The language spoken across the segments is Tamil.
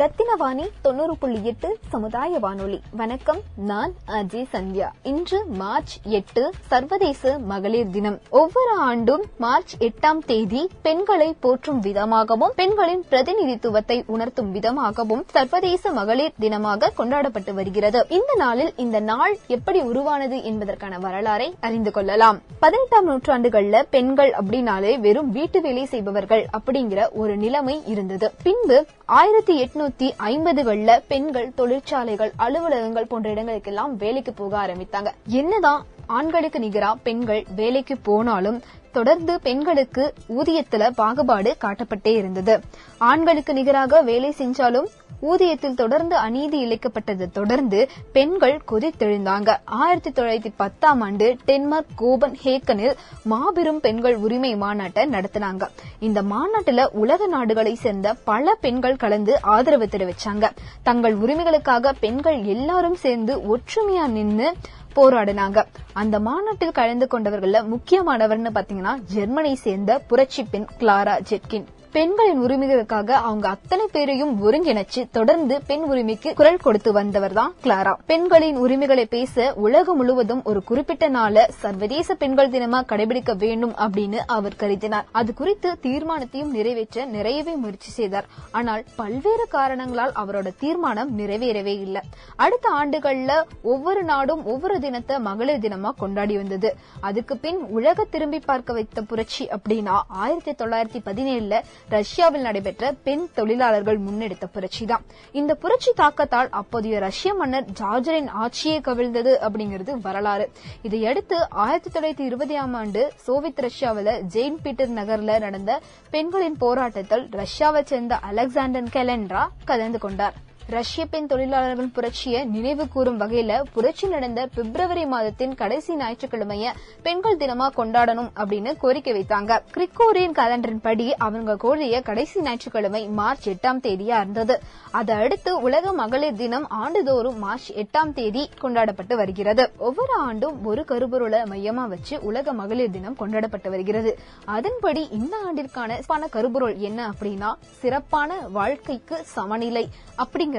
ரத்தினவாணி தொண்ணூறு புள்ளி எட்டு சமுதாய வானொலி வணக்கம் நான் அஜய் சந்தியா. இன்று மார்ச் எட்டு சர்வதேச மகளிர் தினம். ஒவ்வொரு ஆண்டும் மார்ச் எட்டாம் தேதி பெண்களை போற்றும் விதமாகவும் பெண்களின் பிரதிநிதித்துவத்தை உணர்த்தும் விதமாகவும் சர்வதேச மகளிர் தினமாக கொண்டாடப்பட்டு வருகிறது. இந்த நாளில் இந்த நாள் எப்படி உருவானது என்பதற்கான வரலாறை அறிந்து கொள்ளலாம். பதினெட்டாம் நூற்றாண்டுகள்ல பெண்கள் அப்படின்னாலே வெறும் வீட்டு வேலை செய்பவர்கள் அப்படிங்கிற ஒரு நிலைமை இருந்தது. பின்பு ஆயிரத்தி எட்நூத்தி ஐம்பதுகள்ல பெண்கள் தொழிற்சாலைகள் அலுவலகங்கள் போன்ற இடங்களுக்கெல்லாம் வேலைக்கு போக ஆரம்பித்தாங்க. என்னதான் ஆண்களுக்கு நிகரா பெண்கள் வேலைக்கு போனாலும் தொடர்ந்து பெண்களுக்கு ஊதியத்துல பாகுபாடு காட்டப்பட்டே இருந்தது. ஆண்களுக்கு நிகராக வேலை செஞ்சாலும் ஊதியத்தில் தொடர்ந்து அநீதி இழைக்கப்பட்டதை தொடர்ந்து பெண்கள் கொதித்தெழுந்தாங்க. ஆயிரத்தி தொள்ளாயிரத்தி பத்தாம் ஆண்டு டென்மார்க் கோபன் ஹேக்கனில் மாபெரும் பெண்கள் உரிமை மாநாட்டை நடத்தினாங்க. இந்த மாநாட்டில் உலக நாடுகளை சேர்ந்த பல பெண்கள் கலந்து ஆதரவு தெரிவிச்சாங்க. தங்கள் உரிமைகளுக்காக பெண்கள் எல்லாரும் சேர்ந்து ஒற்றுமையா நின்று போராடினாங்க. அந்த மாநாட்டில் கலந்து கொண்டவர்கள்ல முக்கியமானவர்னு பாத்தீங்கன்னா ஜெர்மனியை சேர்ந்த புரட்சி பெண் கிளாரா ஜெட்கின். பெண்களின் உரிமைகளுக்காக அவங்க அத்தனை பேரையும் ஒருங்கிணைச்சு தொடர்ந்து பெண் உரிமைக்கு குரல் கொடுத்து வந்தவர் தான் கிளாரா. பெண்களின் உரிமைகளை பேச உலகம் முழுவதும் ஒரு குறிப்பிட்ட நாள சர்வதேச பெண்கள் தினமா கடைபிடிக்க வேண்டும் அப்படின்னு அவர் கருதினார். அது குறித்து தீர்மானத்தையும் நிறைவேற்ற நிறையவே முயற்சி செய்தார். ஆனால் பல்வேறு காரணங்களால் அவரோட தீர்மானம் நிறைவேறவே இல்லை. அடுத்த ஆண்டுகள்ல ஒவ்வொரு நாடும் ஒவ்வொரு தினத்தை மகளிர் தினமா கொண்டாடி வந்தது. அதுக்கு பின் உலக திரும்பி பார்க்க வைத்த புரட்சி அப்படின்னா ஆயிரத்தி தொள்ளாயிரத்தி பதினேழுல ரஷ்யாவில் நடைபெற்ற பெண் தொழிலாளர்கள் முன்னெடுத்த புரட்சி தான் இந்த புரட்சி தாக்கத்தால் அப்போதைய ரஷ்ய மன்னர் ஜார்ஜரின் ஆட்சியே கவிழ்ந்தது அப்படிங்கிறது வரலாறு. இதையடுத்து ஆயிரத்தி தொள்ளாயிரத்தி இருபதாம் ஆண்டு சோவியத் ரஷ்யாவில் ஜெயின் பீட்டர் நகர்ல நடந்த பெண்களின் போராட்டத்தில் ரஷ்யாவை சேர்ந்த அலெக்சாண்டர் கெலென்ரா கலந்து கொண்டார். ரஷ்ய பெண் தொழிலாளர்கள் புரட்சியை நினைவு கூறும் வகையில புரட்சி நடந்த பிப்ரவரி மாதத்தின் கடைசி ஞாயிற்றுக்கிழமைய பெண்கள் தினமா கொண்டாடணும் அப்படின்னு கோரிக்கை வைத்தாங்க. கிரிக்கோரியன் கலண்டரின் படி அவங்க கோரிய கடைசி ஞாயிற்றுக்கிழமை மார்ச் எட்டாம் தேதியா இருந்தது. அதை அடுத்து உலக மகளிர் தினம் ஆண்டுதோறும் மார்ச் எட்டாம் தேதி கொண்டாடப்பட்டு வருகிறது. ஒவ்வொரு ஆண்டும் ஒரு கருப்பொருளை மையமா வச்சு உலக மகளிர் தினம் கொண்டாடப்பட்டு வருகிறது. அதன்படி இந்த ஆண்டிற்கான கருப்பொருள் என்ன அப்படின்னா சிறப்பான வாழ்க்கைக்கு சமநிலை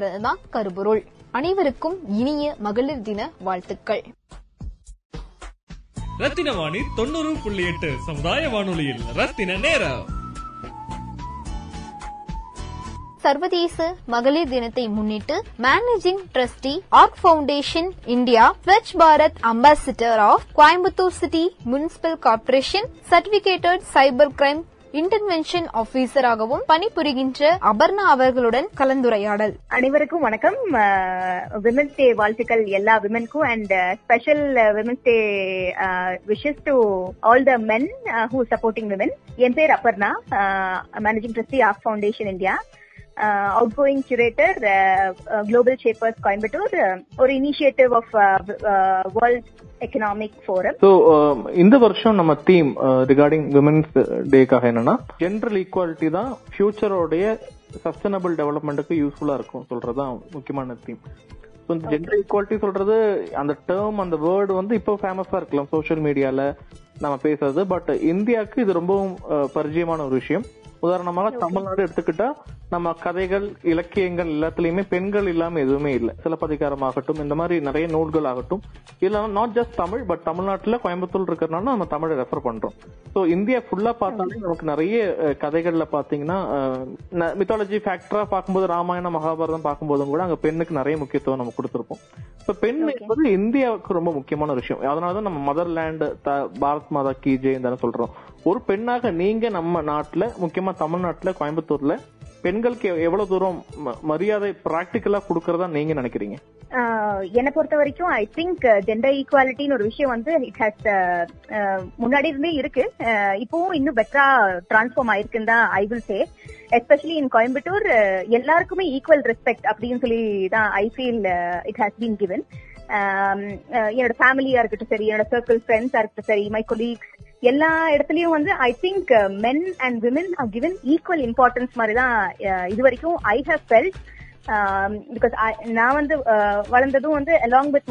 அப்படிங்கிறது தான் கருப்பொருள் அனைவருக்கும் இனிய மகளிர் தின வாழ்த்துக்கள். ரத்தின வாணி தொண்ணூறு புள்ளி எட்டு சமுதாய வானொலியில். ரத்தின நேரம். சர்வதேச மகளிர் தினத்தை முன்னிட்டு managing trustee Ark Foundation India Swachh Bharat ambassador of Coimbatore city municipal corporation certified cyber crime intervention ஆபீசராகவும் பணிபுரிகின்ற அபர்ணா அவர்களுடன் கலந்துரையாடல். அனைவருக்கும் வணக்கம். விமன்ஸ் டே வாழ்த்துக்கள் எல்லா விமனுக்கும் and special women's day wishes to all the men who supporting women என் பேர் Aparna managing trustee of foundation India outgoing curator global shapers Coimbatore ஒரு initiative of world economic forum so இந்த வருஷம் நம்ம தீம் ரிகார்டிங் விமன்ஸ் டேக்காக என்னன்னா ஜென்ரல் ஈக்குவாலிட்டி தான் ஃபியூச்சரோடைய சஸ்டைனபிள் டெவலப்மெண்ட்டுக்கு யூஸ்ஃபுல்லா இருக்கும் சொல்றதுதான் முக்கியமான தீம் ஸோ இந்த ஜென்டர் ஈக்குவாலிட்டி சொல்றது அந்த டேர்ம் அந்த வேர்டு வந்து இப்போ ஃபேமஸா இருக்கலாம் சோஷியல் மீடியால நம்ம பேசுறது. பட் இந்தியாவுக்கு இது ரொம்பவும் அஹ், பரிச்சயமான ஒரு விஷயம். உதாரணமாக தமிழ்நாடு எடுத்துக்கிட்டா நம்ம கதைகள் இலக்கியங்கள் எல்லாத்துலயுமே பெண்கள் இல்லாம எதுவுமே இல்லை. சிலப்பதிகாரம் ஆகட்டும் இந்த மாதிரி நிறைய நூல்கள் ஆகட்டும் இல்ல நாட் ஜஸ்ட் தமிழ் பட் தமிழ்நாட்டுல கோயம்புத்தூர் இருக்கிறனால நம்ம தமிழை ரெஃபர் பண்றோம். சோ இந்தியா ஃபுல்லா பார்த்தாலே நமக்கு நிறைய கதைகள்ல பாத்தீங்கன்னா மித்தாலஜி ஃபேக்டரா பார்க்கும்போது ராமாயணம் மகாபாரதம் பார்க்கும்போதும் கூட அங்க பெண்ணுக்கு நிறைய முக்கியத்துவம் நம்ம கொடுத்திருப்போம். சோ பெண் என்பது இந்தியாவுக்கு ரொம்ப முக்கியமான விஷயம். அதனாலதான் நம்ம மதர்லேண்ட் பாரத் மாதா கி ஜெய் தானே சொல்றோம். ஒரு பெண்ணாக நீங்க நம்ம நாட்டுல முக்கியமா தமிழ்நாட்டுல கோயம்புத்தூர்ல பெண்களுக்கு எவ்வளவு தூரம் மரியாதை பிராக்டிக்கலா கொடுக்கறதா நீங்க நினைக்கிறீங்க? என்னை பொறுத்த வரைக்கும் ஐ திங்க் ஜெண்டர் ஈக்குவாலிட்டின்னு ஒரு விஷயம் வந்து இட் ஹாஸ் uh, uh, முன்னாடி இருந்தே இருக்கு. Uh, இப்பவும் இன்னும் பெட்டரா டிரான்ஸ்ஃபார்ம் ஆயிருக்குன்னு தான் I will say especially in Coimbatore எல்லாருக்குமே ஈக்குவல் ரெஸ்பெக்ட் அப்படின்னு சொல்லி தான் I feel it has been given என்னோட ஃபேமிலியா இருக்கட்டும் சரி என்னோட சர்க்கிள் ஃப்ரெண்ட்ஸா இருக்கட்டும் சரி மை கொலீக்ஸ் எல்லா இடத்துலயும் வந்து I think men and women have given equal importance மாதிரி தான் இது வரைக்கும் ஐ ஹவ் ஃபெல்ட் பிகாஸ் நான் வந்து uh, வளர்ந்ததும் வந்து along with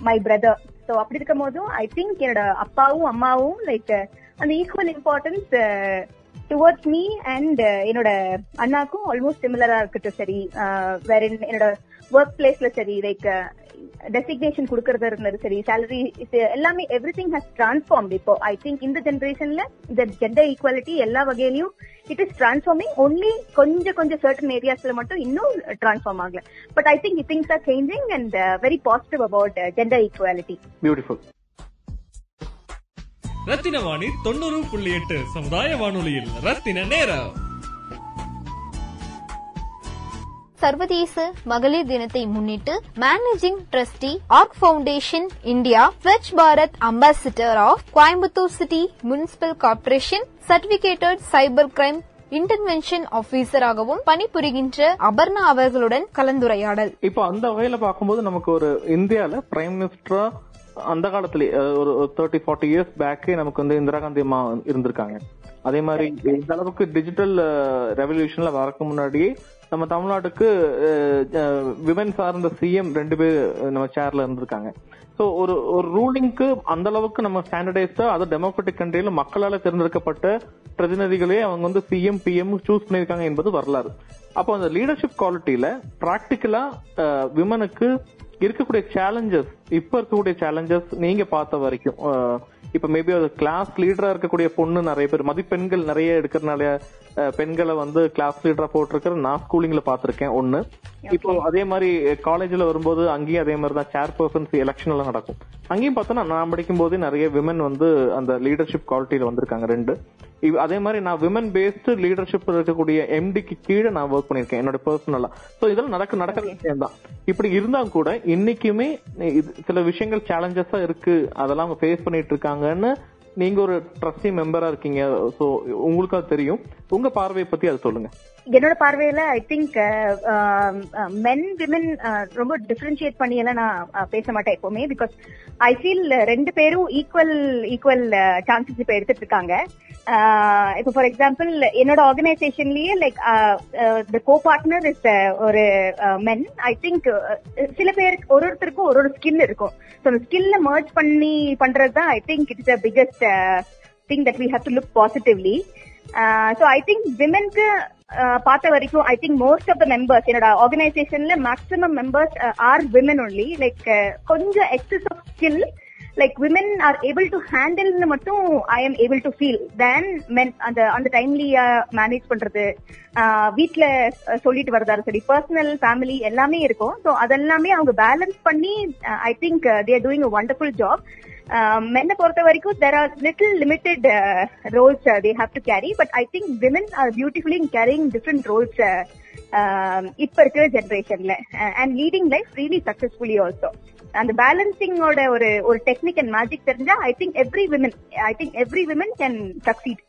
my brother so அப்படி இருக்கும் போதும் ஐ திங்க் என்னோட அப்பாவும் அம்மாவும் லைக் uh, அந்த equal importance towards me and என்னோட அண்ணாக்கும் ஆல்மோஸ்ட் சிமிலரா இருக்கட்டும் சரி. Uh, வேற என்னோட ஒர்க் பிளேஸ்ல சரி லைக் டெசிக்னேஷன் கொடுக்கறது இருந்தது சரி சேலரி எல்லாமே எவ்ரி திங் ஹஸ் டிரான்ஸ்ஃபார்ம் இப்போ ஐ திங்க் இந்த ஜென்ரேஷன்ல இந்த ஜெண்டர் ஈக்குவாலிட்டி எல்லா வகையிலயும் இட் இஸ் டிரான்ஸ்ஃபார்மிங் ஒன்லி கொஞ்சம் கொஞ்சம் சர்டன் ஏரியாஸ்ல மட்டும் இன்னும் டிரான்ஸ்ஃபார்ம் ஆகல. But I think things are changing and very positive about gender equality beautiful Rathina Vani தொண்ணூறு புள்ளி எட்டு சமுதாய வானொலியில் ரத்தின நேரம். சர்வதேச மகளிர் தினத்தை முன்னிட்டு managing trustee Arc foundation India Swachh Bharat ambassador of Coimbatore city municipal corporation certificated cyber crime intervention ஆபீசராகவும் பணிபுரிகின்ற அபர்ணா அவர்களுடன் கலந்துரையாடல். இப்போ அந்த வகையில பார்க்கும்போது நமக்கு ஒரு இந்தியால பிரைம் மினிஸ்டரா அந்த காலத்துல ஒரு தேர்ட்டி ஃபார்ட்டி இயர்ஸ் பேக்கே நமக்கு வந்து இந்திரா காந்தி அம்மா இருந்திருக்காங்க. அதே மாதிரி இந்த அளவுக்கு டிஜிட்டல் ரெவல்யூஷன்ல வரக்கு முன்னாடியே நம்ம தமிழ்நாட்டுக்கு விமன் சார்ந்த சிஎம் ரெண்டு பேர் நம்ம சேர்ல இருந்திருக்காங்க. ஸோ ஒரு ஒரு ரூலிங்க்கு அந்த அளவுக்கு நம்ம ஸ்டாண்டர்டைஸ்டா அது டெமோக்ராட்டிக் கண்ட்ரியில மக்களால் தேர்ந்தெடுக்கப்பட்ட பிரதிநிதிகளே அவங்க வந்து சிஎம் பிஎம் சூஸ் பண்ணியிருக்காங்க என்பது வரலாறு. அப்போ அந்த லீடர்ஷிப் குவாலிட்டியில பிராக்டிக்கலா விமனுக்கு இருக்கக்கூடிய சேலஞ்சஸ் இப்ப இருக்கக்கூடிய சேலஞ்சஸ் நீங்க பார்த்த வரைக்கும் இப்ப மேபி அது கிளாஸ் லீடரா இருக்கக்கூடிய பொண்ணு நிறைய பேர் மதிப்பெண்கள் நிறைய எடுக்கிறதுனால அஹ், பெண்களை வந்து கிளாஸ் லீடரா போட்டிருக்கிற நான் ஸ்கூலிங்ல பாத்திருக்கேன் ஒண்ணு. இப்போ அதே மாதிரி காலேஜ்ல வரும்போது அங்கேயும் அதே மாதிரி தான் சேர் பர்சன்ஸ் எலெக்ஷன் எல்லாம் நடக்கும். அங்கேயும் பார்த்தோன்னா நான் படிக்கும் போதே நிறைய விமன் வந்து அந்த லீடர்ஷிப் குவாலிட்டியில வந்திருக்காங்க ரெண்டு. அதே மாதிரி நான் விமன் பேஸ்டு லீடர்ஷிப் இருக்கக்கூடிய எம்டிக்கு கீழே நான் ஒர்க் பண்ணிருக்கேன் என்னோட பர்சனலா சோ இதெல்லாம் நடக்க நடக்கிற விஷயம் தான் இப்படி இருந்தா கூட இன்னைக்குமே சில விஷயங்கள் சேலஞ்சஸா இருக்கு அதெல்லாம் அவங்க ஃபேஸ் பண்ணிட்டு இருக்காங்கன்னு நீங்க ஒரு ட்ரஸ்டி மெம்பரா இருக்கீங்க சோ உங்களுக்கு அது தெரியும். உங்க பார்வையை பத்தி அதை சொல்லுங்க. என்னோட பார்வையில ஐ திங்க் மென் விமன் ரொம்ப டிஃபரன்ஷியேட் பண்ணி எல்லாம் நான் uh, பேச மாட்டேன் எப்பவுமே பிகாஸ் ஐ ஃபீல் ரெண்டு பேரும் ஈக்குவல் ஈக்குவல் சான்சஸ் இப்ப எடுத்துட்டு இருக்காங்க. இப்போ ஃபார் எக்ஸாம்பிள் என்னோட ஆர்கனைசேஷன்லயே like the co partner is ஒரு மென் ஐ திங்க் சில பேருக்கு ஒரு ஒருத்தருக்கும் ஒரு ஒரு ஸ்கில் இருக்கும். ஸோ அந்த ஸ்கில்ல மர்ஜ் பண்ணி பண்றது தான் I think it's the biggest thing that we have to look positively so I think விமென்க்கு பார்த்த வரைக்கும் I think most of the members என்னோட ஆர்கனைசேஷன்ல maximum members are women only like கொஞ்சம் excess of skill like women are able to ஹேண்டில்னு மட்டும் I am able to feel then men அந்த அந்த டைம்லியா மேனேஜ் பண்றது. ஆஹ் வீட்ல சொல்லிட்டு வரதா சரி பர்சனல் ஃபேமிலி எல்லாமே இருக்கும். ஸோ அதெல்லாமே அவங்க பேலன்ஸ் பண்ணி I think they're doing a wonderful job மென்னை பொறுத்த வரைக்கும் there are little limited roles they have to carry but I think women are beautifully carrying different roles இப்ப இருக்கிற ஜென்ரேஷன்ல and leading life really successfully also அந்த பேலன்சிங்கோட ஒரு ஒரு டெக்னிக் அண்ட் மேஜிக் தெரிஞ்சா I think every women I think every women can succeed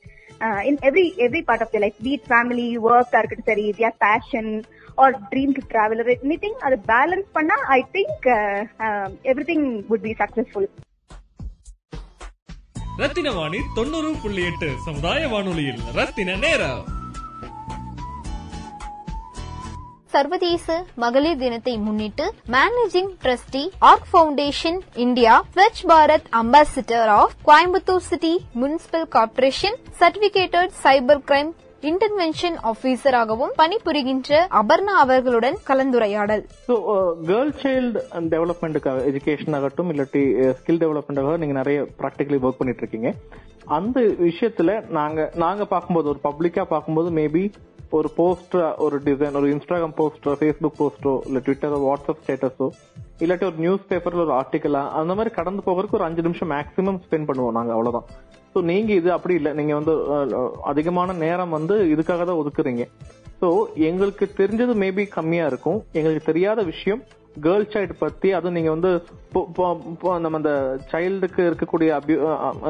in every every part of the life be it family ஒர்க்கா இருக்கட்டும் சரி their passion or dream to travel anything அது பேலன்ஸ் பண்ணா I think everything would be successful Rathina Vani தொண்ணூறு புள்ளி எட்டு சமுதாய வானொலியில் ரத்தின நேரம். சர்வதேச மகளிர் தினத்தை முன்னிட்டு managing trustee Arc foundation India Swachh Bharat ambassador of Coimbatore city municipal corporation certificated cyber crime intervention ஆபீசராகவும் பணிபுரிகின்ற அபர்ணா அவர்களுடன் கலந்துரையாடல். ஸோ கேர்ள் சைல்டு டெவலப்மெண்ட்டுக்காக எஜுகேஷன் ஆகட்டும் இல்லாட்டி uh, ஸ்கில் டெவலப்மெண்ட்டாக நீங்க நிறைய ப்ராக்டிகலி ஒர்க் பண்ணிட்டு இருக்கீங்க அந்த விஷயத்துல நாங்க நாங்க பார்க்கும்போது ஒரு பப்ளிக்கா பார்க்கும்போது மேபி ஒரு போஸ்டர் ஒரு டிசைன் ஒரு இன்ஸ்டாகிராம் போஸ்டரோ ஃபேஸ்புக் போஸ்டரோ இல்ல ட்விட்டரோ வாட்ஸ்அப் ஸ்டேட்டஸோ இல்லாட்டி ஒரு நியூஸ் பேப்பர்ல ஒரு ஆர்டிக்கலா அந்த மாதிரி கடந்து போகிறதுக்கு ஒரு அஞ்சு நிமிஷம் மேக்ஸிமம் ஸ்பெண்ட் பண்ணுவோம் நாங்க அவ்வளவுதான். ஸோ நீங்க இது அப்படி இல்லை. நீங்க வந்து அதிகமான நேரம் வந்து இதுக்காக தான் ஒதுக்குறீங்க. ஸோ எங்களுக்கு தெரிஞ்சது மேபி கம்மியா இருக்கும். எங்களுக்கு தெரியாத விஷயம் கேர்ள் சைல்டு பத்தி அதுவும் நீங்க வந்து இப்போ- நம்ம அந்த சைல்டுக்கு இருக்கக்கூடிய அபியூ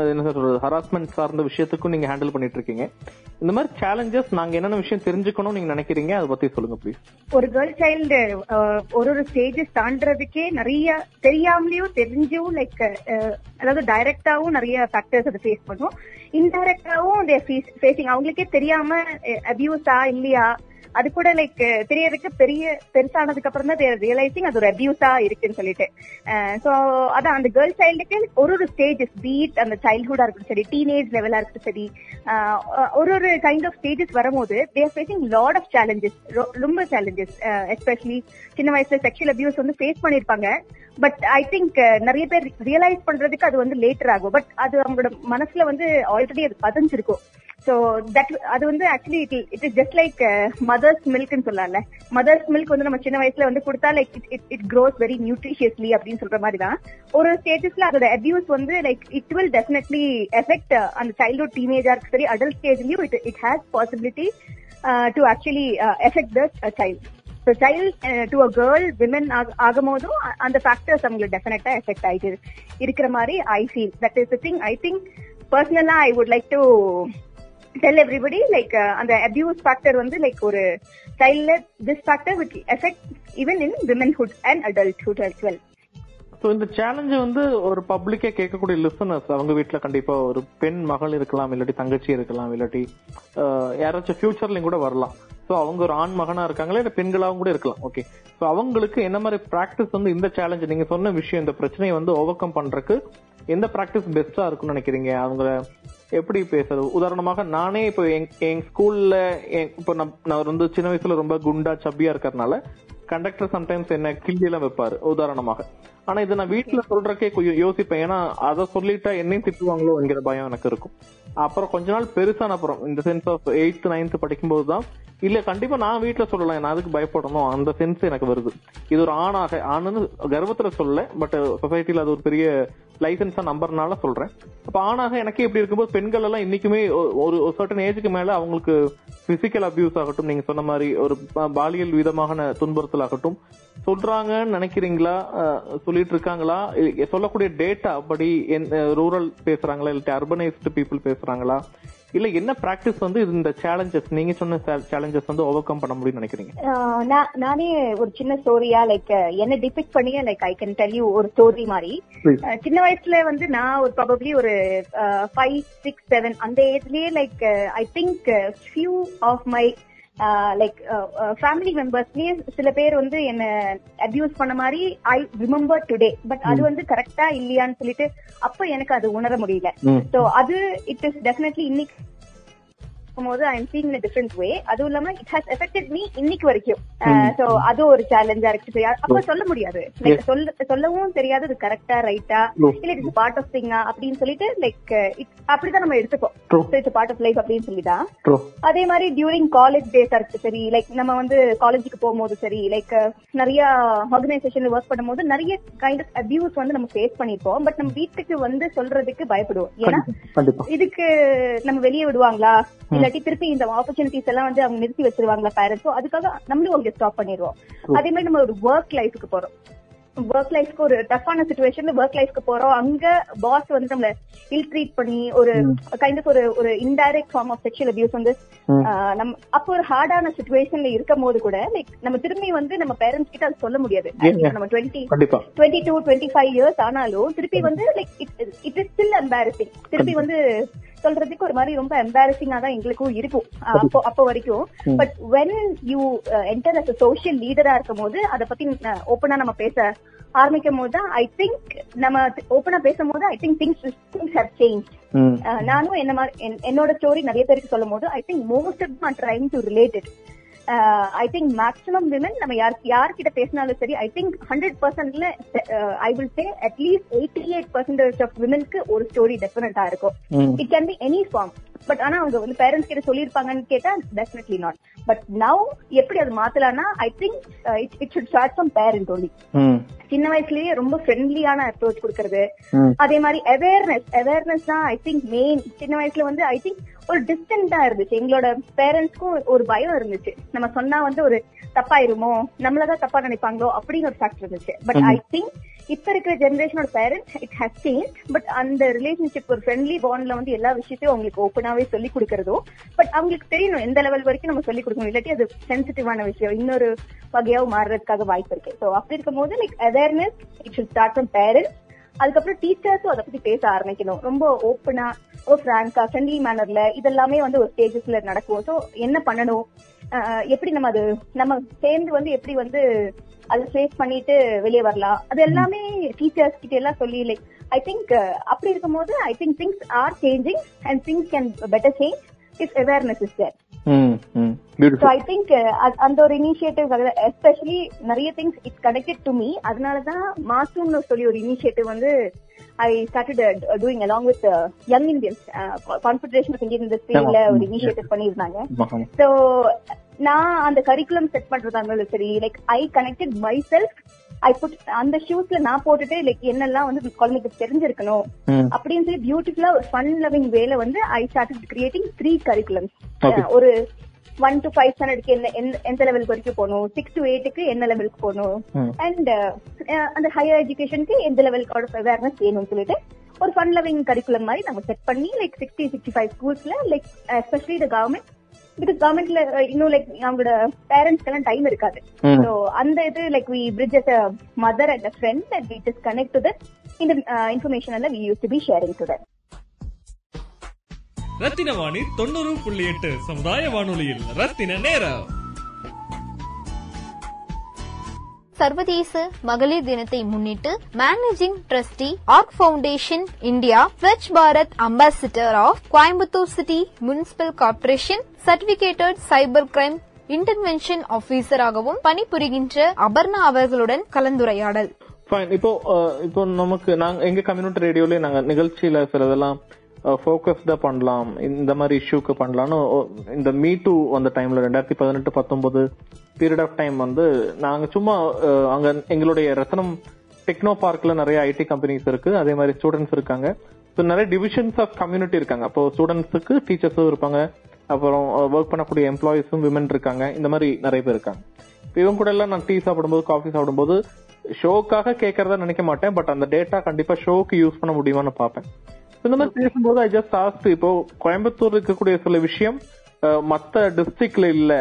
என்ன சொல்றது ஹராஸ்மெண்ட் சார்ந்த விஷயத்துக்கும் நீங்க ஹேண்டில் பண்ணிட்டு இருக்கீங்க இந்த மாதிரி சேலஞ்சஸ் நாங்க என்னென்ன விஷயம் தெரிஞ்சுக்கணும் நீங்க நினைக்கிறீங்க? அதை பத்தி சொல்லுங்க ப்ளீஸ் ஒரு கேர்ள் சைல்டு ஒரு ஒரு ஸ்டேஜஸ் தாண்டதுக்கே நிறைய தெரியாமலேயும் தெரிஞ்சும் லைக் அதாவது டைரக்டாவும் நிறைய ஃபேக்டர்ஸ் அதை ஃபேஸ் பண்ணும். இன்டைரக்டாவும் ஃபேஸிங் அவங்களுக்கே தெரியாம அபியூஸா இல்லையா? அது கூட லைக் தெரியறதுக்கு பெரிய பெருசானதுக்கு அப்புறம் தான் ரியலைசிங் அது ஒரு அபியூஸா இருக்குன்னு சொல்லிட்டு. சோ அதான் அந்த கேர்ள் சைல்டுக்கு ஒரு ஒரு ஸ்டேஜஸ் பீட் அந்த சைல்ட்ஹுட்டா இருக்கட்டும் சரி டீனேஜ் லெவலா இருக்கட்டும் சரி ஒரு ஒரு கைண்ட் ஆஃப் ஸ்டேஜஸ் வரும்போது they're facing lot of challenges ரொம்ப சேலஞ்சஸ் எஸ்பெஷலி சின்ன வயசுல செக்ஷுவல் அபியூஸ் வந்து ஃபேஸ் பண்ணிருப்பாங்க பட் ஐ திங்க் நிறைய பேர் ரியலைஸ் பண்றதுக்கு அது வந்து லேட்டர் ஆகும். பட் அது அவங்களோட மனசுல வந்து ஆல்ரெடி அது பதிஞ்சிருக்கும். சோ தட் அது வந்து actually it it is just like mother's milk சொல்லலாம்ல மதர்ஸ் மில்க் வந்து நம்ம சின்ன வயசுல வந்து கொடுத்தா like it it it grows very nutritiously அப்படின்னு சொல்ற மாதிரி தான். ஒரு ஸ்டேஜஸ்ல அதோட அபியூஸ் வந்து like it will definitely affect அந்த சைல்ட்ஹுட் டீனேஜா இருக்கு சரி adult ஸ்டேஜ்லயும் it it has possibility to actually affect the child so child to a girl women ஆகும் போதும் அந்த ஃபேக்டர்ஸ் அவங்களுக்கு டெஃபினட்டா எஃபெக்ட் ஆயிட்டு இருக்கிற மாதிரி I feel that is thing I think பர்சனலா I would like to tell everybody like அந்த அபியூஸ் ஃபேக்டர் வந்து லைக் ஒரு சைல்ட்ல this factor will affect even in womanhood and adulthood as well so இந்த சேலஞ்ச் வந்து ஒரு பப்ளிக்கே கேட்கக்கூடிய லிசனர்ஸ் அவங்க வீட்ல கண்டிப்பா ஒரு பெண் மகள் இருக்கலாம் இல்லாட்டி தங்கச்சி இருக்கலாம் இல்லாட்டி uh, யாராச்சும் ஃபியூச்சர்லையும் கூட வரலாம். ஸோ அவங்க ஒரு ஆண் மகனா இருக்காங்களா இல்லை பெண்களாகவும் கூட இருக்கலாம். ஓகே ஸோ அவங்களுக்கு என்ன மாதிரி ப்ராக்டிஸ் வந்து இந்த சேலஞ்ச் நீங்க சொன்ன விஷயம் இந்த பிரச்சனையை வந்து ஓவர் கம் பண்றதுக்கு எந்த ப்ராக்டிஸ் பெஸ்ட்டாக இருக்கும்னு நினைக்கிறீங்க? அவங்கள எப்படி பேசுறது? உதாரணமாக நானே இப்போ எங் என் ஸ்கூல்ல இப்போ நான் நான் வந்து சின்ன வயசுல ரொம்ப குண்டா சப்பியா இருக்கிறதுனால கண்டக்டர் சம்டைம்ஸ் என்ன கிள்ளி எல்லாம் வைப்பாரு உதாரணமாக. ஆனா இதை நான் வீட்டுல சொல்றக்கே யோசிப்பேன். ஏன்னா அதை சொல்லிட்டா என்னையும் திட்டுவாங்களோ என்கிற பயம் எனக்கு இருக்கும். அப்புறம் கொஞ்ச நாள் பெருசான அப்புறம் இந்த சென்ஸ் ஆஃப் எயித்து நைன்த் படிக்கும்போது தான் இல்ல கண்டிப்பா நான் வீட்டுல சொல்லலாம். நான் அதுக்கு பயப்படணும். அந்த சென்ஸ் எனக்கு வருது. இது ஒரு ஆணாக ஆணுன்னு கர்வத்துல சொல்லல பட் சொசைட்டில அது ஒரு பெரிய லைசன்ஸா நம்புறதுனால சொல்றேன். அப்ப ஆணாக எனக்கே எப்படி இருக்கும்போது பெண்கள் எல்லாம் இன்னைக்குமே ஒரு சர்டன் ஏஜுக்கு மேல அவங்களுக்கு பிசிக்கல் அபியூஸ் ஆகட்டும் நீங்க சொன்ன மாதிரி ஒரு பாலியல் விதமான துன்புறுத்தல் ஆகட்டும் சொல்றாங்கன்னு நினைக்கிறீங்களா? சொல்லிட்டு இருக்காங்களா சொல்லக்கூடிய டேட்டா அப்படி ரூரல் பேசுறாங்களா? இல்ல அர்பனைஸ்டு பீப்புள் பேசுறாங்களா? இல்ல என்ன பிராக்டிஸ் வந்து இந்த சேலஞ்சஸ் நீங்க சொன்ன சேலஞ்சஸ் வந்து ஓவர் கம் பண்ண முடியும்னு நினைக்கிறீங்க? நான் நானே ஒரு சின்ன ஸ்டோரியா லைக் என்ன டிபிக் பண்ணியே like I can tell you ஒரு ஸ்டோரி மாதிரி. சின்ன வயசுல வந்து நான் ஒரு ப்ராபப்ளி ஒரு ஃபைவ் சிக்ஸ் செவன் அந்த ஏஜ்லயே like I think few of my like family மெம்பர்ஸ்லயே சில பேர் வந்து என்ன அபியூஸ் பண்ண மாதிரி ஐ ரிமெம்பர் டுடே பட் அது வந்து கரெக்டா இல்லையான்னு சொல்லிட்டு அப்ப எனக்கு அது உணர முடியல. சோ அது இட் இஸ் டெஃபினெட்லி இன்னைக்கு போது I am seeing different way அதுவும் இல்லாம இட் ஹாஸ் எஃபெக்டட் மீ இன்னைக்கு வரைக்கும். சோ அது ஒரு சேலஞ்சா இருக்கு. அப்ப சொல்ல முடியாது. லைக் சொல்ல சொல்லவும் தெரியாது அது கரெக்டா ரைட்டா. இல்ல இட்ஸ் பார்ட் ஆஃப் திங்கா அப்படின்னு சொல்லிட்டு லைக் அப்படிதான் நம்ம எடுத்துப்போம். இட்ஸ் பார்ட் ஆஃப் லைஃப் அப்படின்னு சொல்லிதான். அதே மாதிரி டியூரிங் காலேஜ் டேஸா இருக்கு. சரி லைக் நம்ம வந்து காலேஜுக்கு போகும்போது சரி லைக் நிறைய ஆர்கனைசேஷன்ல ஒர்க் பண்ணும்போது நிறைய கைண்ட் ஆஃப் அபியூஸ் வந்து நம்ம ஃபேஸ் பண்ணிருப்போம் பட் நம்ம வீட்டுக்கு வந்து சொல்றதுக்கு பயப்படுவோம். ஏன்னா இதுக்கு நம்ம வெளியே விடுவாங்களா? இல்லாட்டி திருப்பி இந்த ஆப்பர்ச்சுனிட்டிஸ் எல்லாம் வந்து அவங்க நிறுத்தி வச்சிருவாங்களா பேரண்ட்ஸோ அதுக்காக நம்மளும் அவங்க ஸ்டாப் பண்ணிடுவோம். அதே மாதிரி நம்ம ஒரு ஒர்க் லைஃப்க்கு போறோம். ஒர்க் லைஃப்க்கு ஒரு டஃப்பான சுச்சுவேஷன்ல ஒர்க் லைஃப்க்கு போறோம். அங்க பாஸ் வந்து நம்மள இல் ட்ரீட் பண்ணி ஒரு கைண்ட் ஆஃப் ஒரு ஒரு indirect form of sexual abuse வந்து ஆஹ், நம்ம அப்போ ஒரு ஹார்டான சுச்சுவேஷன்ல இருக்கும் போது கூட லைக் நம்ம திரும்பி வந்து நம்ம பேரண்ட்ஸ் கிட்ட அது சொல்ல முடியாது. நம்ம twenty twenty two twenty five years ஆனாலும் திருப்பி வந்து like it is still embarrassing திருப்பி வந்து சொல்றதுக்கு ஒரு மாதிரி ரொம்ப எம்பாரசிங்கா தான் எங்களுக்கும் இருக்கும். அப்போ அப்போ வரைக்கும். But when you enter as social லீடரா இருக்கும் போது அதை பத்தி ஓப்பனா நம்ம பேச ஆரம்பிக்கும் போது தான் ஐ திங்க் நம்ம ஓப்பனா பேசும் போது I think things things have change நானும் என்ன மாதிரி என்- என்னோட ஸ்டோரி நிறைய பேருக்கு சொல்லும் போது I think most of are trying to relate it I think maximum women நம்ம யார் யார்கிட்ட பேசினாலும் சரி I think hundred பர்சன்ட்ல I will say at least eighty eight percentage of விமனுக்கு ஒரு ஸ்டோரி டெஃபினட்டா இருக்கும். It can be any form but ஆனா அவங்க வந்து பேரண்ட்ஸ் கிட்ட சொல்லிருப்பாங்கன்னு கேட்டா டெஃபினெட்லி நாட் பட் நவ் எப்படி அது மாத்தலாம்னா I think it should start from parent hmm. சின்ன வயசுலயே ரொம்ப ஃப்ரெண்ட்லியான அப்ரோச் கொடுக்கறது. அதே மாதிரி அவேர்னஸ் அவேர்னஸ் தான் ஐ திங்க் மெயின் சின்ன வயசுல வந்து ஐ திங்க் ஒரு டிஸ்டன்டா இருந்துச்சு. எங்களோட பேரண்ட்ஸ்க்கும் ஒரு பயம் இருந்துச்சு. நம்ம சொன்னா வந்து ஒரு தப்பாயிருமோ நம்மளதான் தப்பா நினைப்பாங்களோ அப்படின்னு ஒரு ஃபேக்டர் இருந்துச்சு. பட் ஐ திங்க் இப்ப இருக்கிற ஜெனரேஷனோட parents it has change but அந்த ரிலேஷன்ஷிப் ஒரு ஃப்ரெண்ட்லி பாண்ட்ல வந்து எல்லா விஷயத்தையும் அவங்களுக்கு ஓப்பனாவே சொல்லி கொடுக்கறதோ பட் அவங்களுக்கு தெரியணும் எந்த லெவல் வரைக்கும் நம்ம சொல்லி கொடுக்கணும். இல்லாட்டி அது சென்சிட்டிவான விஷயம் இன்னொரு வகையாவும் மாறுறதுக்காக வாய்ப்பு இருக்கு. ஸோ அப்படி இருக்கும்போது like awareness it should start from parents அதுக்கப்புறம் டீச்சர்ஸும் அதை பத்தி பேச ஆரம்பிக்கணும். ரொம்ப ஓப்பனா ஒரு ஃப்ராங்கா ஃப்ரெண்ட்லி மேனர்ல இதெல்லாமே வந்து ஒரு ஸ்டேஜஸ்ல நடக்கும். ஸோ என்ன பண்ணணும்? எப்படி நம்ம அது நம்ம சேர்ந்து வந்து எப்படி வந்து அதை ஃபேஸ் பண்ணிட்டு வெளியே வரலாம்? அது எல்லாமே டீச்சர்ஸ் கிட்ட எல்லாம் சொல்லி லைக் ஐ திங்க் அப்படி இருக்கும்போது ஐ think things are changing and things can better change if awareness is there so I think அந்த ஒரு இனிஷியேட்டிவ் எஸ்பெஷலி நிறைய things it's connected to me அதனாலதான் மாசூம்னு சொல்லி ஒரு இனிஷியேட்டிவ் வந்து I started doing along with young Indians confederation of Indian இண்டஸ்ட்ரியில ஒரு இனிஷியேட்டிவ் பண்ணியிருந்தாங்க. சோ நான் அந்த கரிக்குலம் செட் பண்றதா இருந்தாலும் சரி like I connected my self I put அந்த ஷூஸ்ல நான் போட்டுட்டு லைக் என்னெல்லாம் வந்து குழந்தைக்கு தெரிஞ்சிருக்கணும் அப்படின்னு சொல்லி பியூட்டிஃபுல்லா ஒரு ஃபன் லவிங் வேல வந்து I started creating three curriculums. ஒரு ஒன் டு ஃபைவ் ஸ்டாண்டர்டுக்கு என்ன எந்த- லெவலுக்கு வரைக்கும் போகணும் சிக்ஸ் டு எயிட்டுக்கு என்ன லெவலுக்கு போகணும். அண்ட் அந்த ஹையர் எஜுகேஷனுக்கு எந்த லெவலுக்கு அவேர்னஸ் வேணும்னு சொல்லிட்டு ஒரு ஃபன் லவிங் கரிக்குலம் மாதிரி நம்ம செட் பண்ணி like sixty sixty five ஸ்கூல்ஸ்ல like especially the government because கவர்மெண்ட்ல இன்னும் லைக் அவங்களோட பேரண்ட்ஸ்க்கு எல்லாம் டைம் இருக்காது. ஸோ அந்த இது like we bridge as a mother and a friend and we just connect to that இந்த இன்ஃபர்மேஷன் எல்லாம் we use to be sharing to that Rathina Vani தொண்ணூறு புள்ளி எட்டு சமுதாய வானொலியில் ரத்தின நேரம். சர்வதேச மகளிர் தினத்தை முன்னிட்டு managing trustee Arc foundation India Swachh Bharat ambassador of Coimbatore city municipal corporation certificated cyber crime intervention ஆபீசராகவும் பணிபுரிகின்ற அபர்ணா அவர்களுடன் கலந்துரையாடல். இப்போ இப்போ நமக்கு நாங்க எங்க கம்யூனிட்டி ரேடியோலயே நாங்க நிகழ்ச்சியில சிலதெல்லாம் Uh, ஃபோக்கஸ்டா பண்ணலாம். இந்த மாதிரி இஷ்யூக்கு பண்ணலாம்னு இந்த மீ டூ அந்த டைம்ல ரெண்டாயிரத்தி பதினெட்டு பத்தொன்பது பீரியட் ஆஃப் டைம் வந்து நாங்க சும்மா அங்கே அங்க எங்களுடைய ரத்னம் டெக்னோ பார்க்ல நிறைய ஐடி கம்பெனிஸ் இருக்கு. அதே மாதிரி ஸ்டூடெண்ட்ஸ் இருக்காங்க. ஸோ நிறைய டிவிஷன்ஸ் ஆஃப் கம்யூனிட்டி இருக்காங்க. அப்போ ஸ்டூடெண்ட்ஸுக்கு டீச்சர்ஸும் இருப்பாங்க. அப்புறம் ஒர்க் பண்ணக்கூடிய எம்ப்ளாயிஸும் விமன் இருக்காங்க. இந்த மாதிரி நிறைய பேர் இருக்காங்க. இவங்க கூட எல்லாம் நான் டீ சாப்பிடும்போது காஃபி சாப்பிடும்போது ஷோக்காக கேட்கறதா நினைக்க மாட்டேன். பட் அந்த டேட்டா கண்டிப்பா ஷோக்கு யூஸ் பண்ண முடியுமான்னு பார்ப்பேன். இந்த மாதிரி பேசும்போது ஐ ஜஸ்ட் ஆஸ்ட் இப்போ கோயம்புத்தூர் இருக்கக்கூடிய சில விஷயம் மத்த டிஸ்ட்ரிக்ட்ல இல்ல.